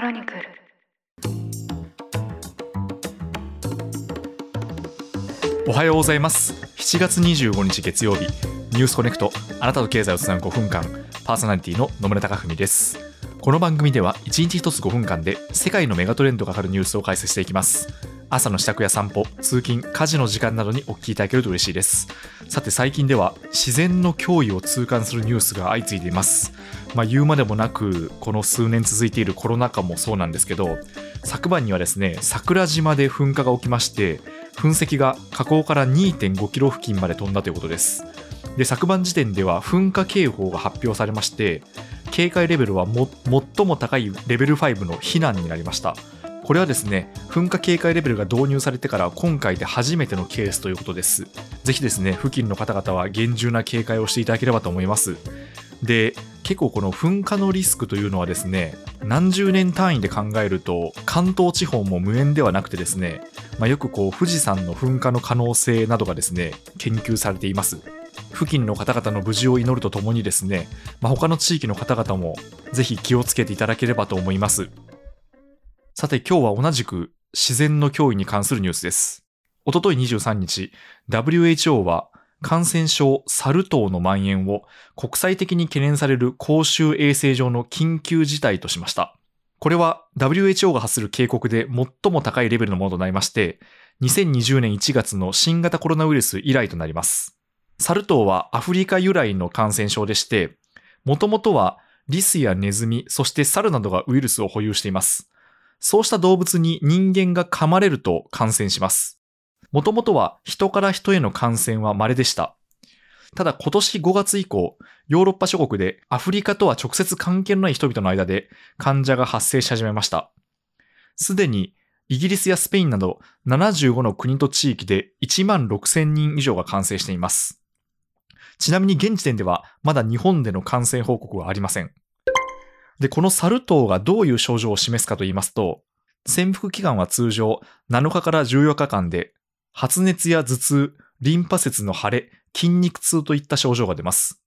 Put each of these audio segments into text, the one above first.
クロニクル。おはようございます。7月25日月曜日。ニュースコネクト。あなたと経済をつなぐ5分間。パーソナリティの野村貴文です。この番組では1日1つ5分間で世界のメガトレンドがかかるニュースを解説していきます。朝の支度や散歩通勤家事の時間などにお聞きいただけると嬉しいです。さて最近では自然の脅威を痛感するニュースが相次いでいます。まあ、言うまでもなくこの数年続いているコロナ禍もそうなんですけど昨晩にはですね桜島で噴火が起きまして噴石が火口から2.5キロ付近まで飛んだということです。で昨晩時点では噴火警報が発表されまして警戒レベルは最も高いレベル5の避難になりました。これはですね、噴火警戒レベルが導入されてから今回で初めてのケースということです。ぜひですね、付近の方々は厳重な警戒をしていただければと思います。で、結構この噴火のリスクというのはですね、何十年単位で考えると関東地方も無縁ではなくてですね、まあ、よくこう富士山の噴火の可能性などがですね、研究されています。付近の方々の無事を祈るとともにですね、まあ、他の地域の方々もぜひ気をつけていただければと思います。さて今日は同じく自然の脅威に関するニュースです。おととい23日、WHO は感染症サル痘の蔓延を国際的に懸念される公衆衛生上の緊急事態としました。これは WHO が発する警告で最も高いレベルのものとなりまして、2020年1月の新型コロナウイルス以来となります。サル痘はアフリカ由来の感染症でして、もともとはリスやネズミ、そしてサルなどがウイルスを保有しています。そうした動物に人間が噛まれると感染します。もともとは人から人への感染は稀でした。ただ今年5月以降、ヨーロッパ諸国でアフリカとは直接関係のない人々の間で患者が発生し始めました。すでにイギリスやスペインなど75の国と地域で1万6000人以上が感染しています。ちなみに現時点ではまだ日本での感染報告はありません。で、このサル痘がどういう症状を示すかと言いますと、潜伏期間は通常7日から14日間で、発熱や頭痛、リンパ節の腫れ、筋肉痛といった症状が出ます。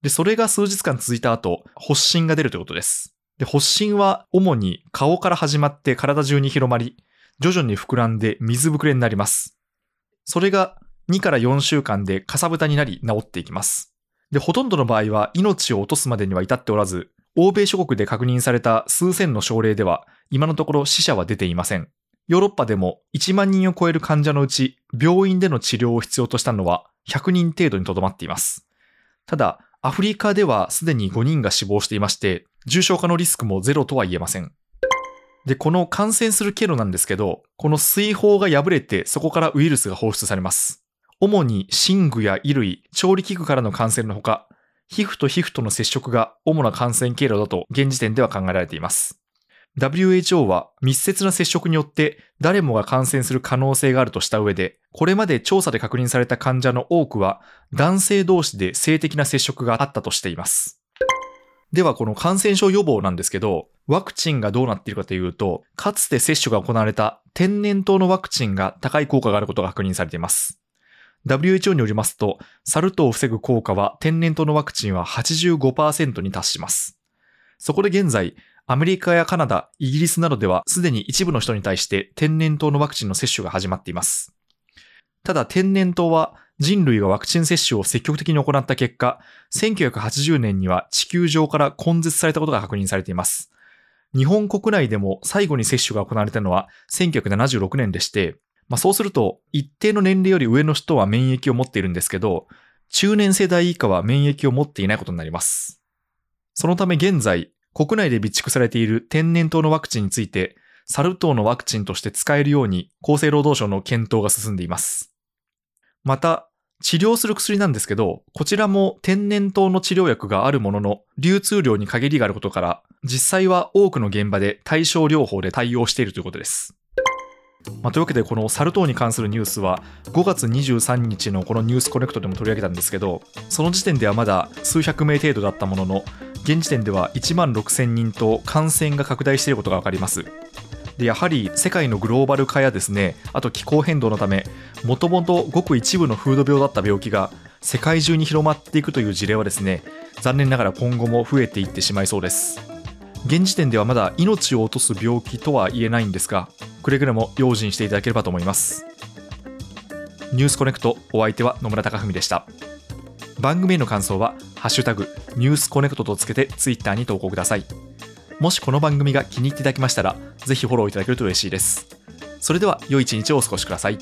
で、それが数日間続いた後、発疹が出るということです。で、発疹は主に顔から始まって体中に広まり、徐々に膨らんで水ぶくれになります。それが2から4週間でかさぶたになり治っていきます。で、ほとんどの場合は命を落とすまでには至っておらず、欧米諸国で確認された数千の症例では、今のところ死者は出ていません。ヨーロッパでも1万人を超える患者のうち、病院での治療を必要としたのは100人程度にとどまっています。ただ、アフリカではすでに5人が死亡していまして、重症化のリスクもゼロとは言えません。で、この感染する経路なんですけど、この水泡が破れてそこからウイルスが放出されます。主に寝具や衣類、調理器具からの感染のほか、皮膚と皮膚との接触が主な感染経路だと現時点では考えられています。WHO は密接な接触によって誰もが感染する可能性があるとした上で、これまで調査で確認された患者の多くは男性同士で性的な接触があったとしています。ではこの感染症予防なんですけど、ワクチンがどうなっているかというと、かつて接種が行われた天然痘のワクチンが高い効果があることが確認されています。WHO によりますと、サル痘を防ぐ効果は天然痘のワクチンは85%に達します。そこで現在、アメリカやカナダ、イギリスなどではすでに一部の人に対して天然痘のワクチンの接種が始まっています。ただ天然痘は人類がワクチン接種を積極的に行った結果、1980年には地球上から根絶されたことが確認されています。日本国内でも最後に接種が行われたのは1976年でして、まあ、そうすると、一定の年齢より上の人は免疫を持っているんですけど、中年世代以下は免疫を持っていないことになります。そのため現在、国内で備蓄されている天然痘のワクチンについて、サル痘のワクチンとして使えるように厚生労働省の検討が進んでいます。また、治療する薬なんですけど、こちらも天然痘の治療薬があるものの、流通量に限りがあることから、実際は多くの現場で対症療法で対応しているということです。まあ、というわけでこのサル痘に関するニュースは5月23日のこのニュースコネクトでも取り上げたんですけどその時点ではまだ数百名程度だったものの現時点では1万6000人と感染が拡大していることが分かります。でやはり世界のグローバル化やですねあと気候変動のためもともとごく一部の風土病だった病気が世界中に広まっていくという事例はですね残念ながら今後も増えていってしまいそうです。現時点ではまだ命を落とす病気とは言えないんですがくれぐれも用心していただければと思います。ニュースコネクトお相手は野村貴文でした。番組への感想は「ハッシュタグニュースコネクト」とつけてツイッターに投稿ください。もしこの番組が気に入っていただけましたらぜひフォローいただけると嬉しいです。それでは良い一日をお過ごしください。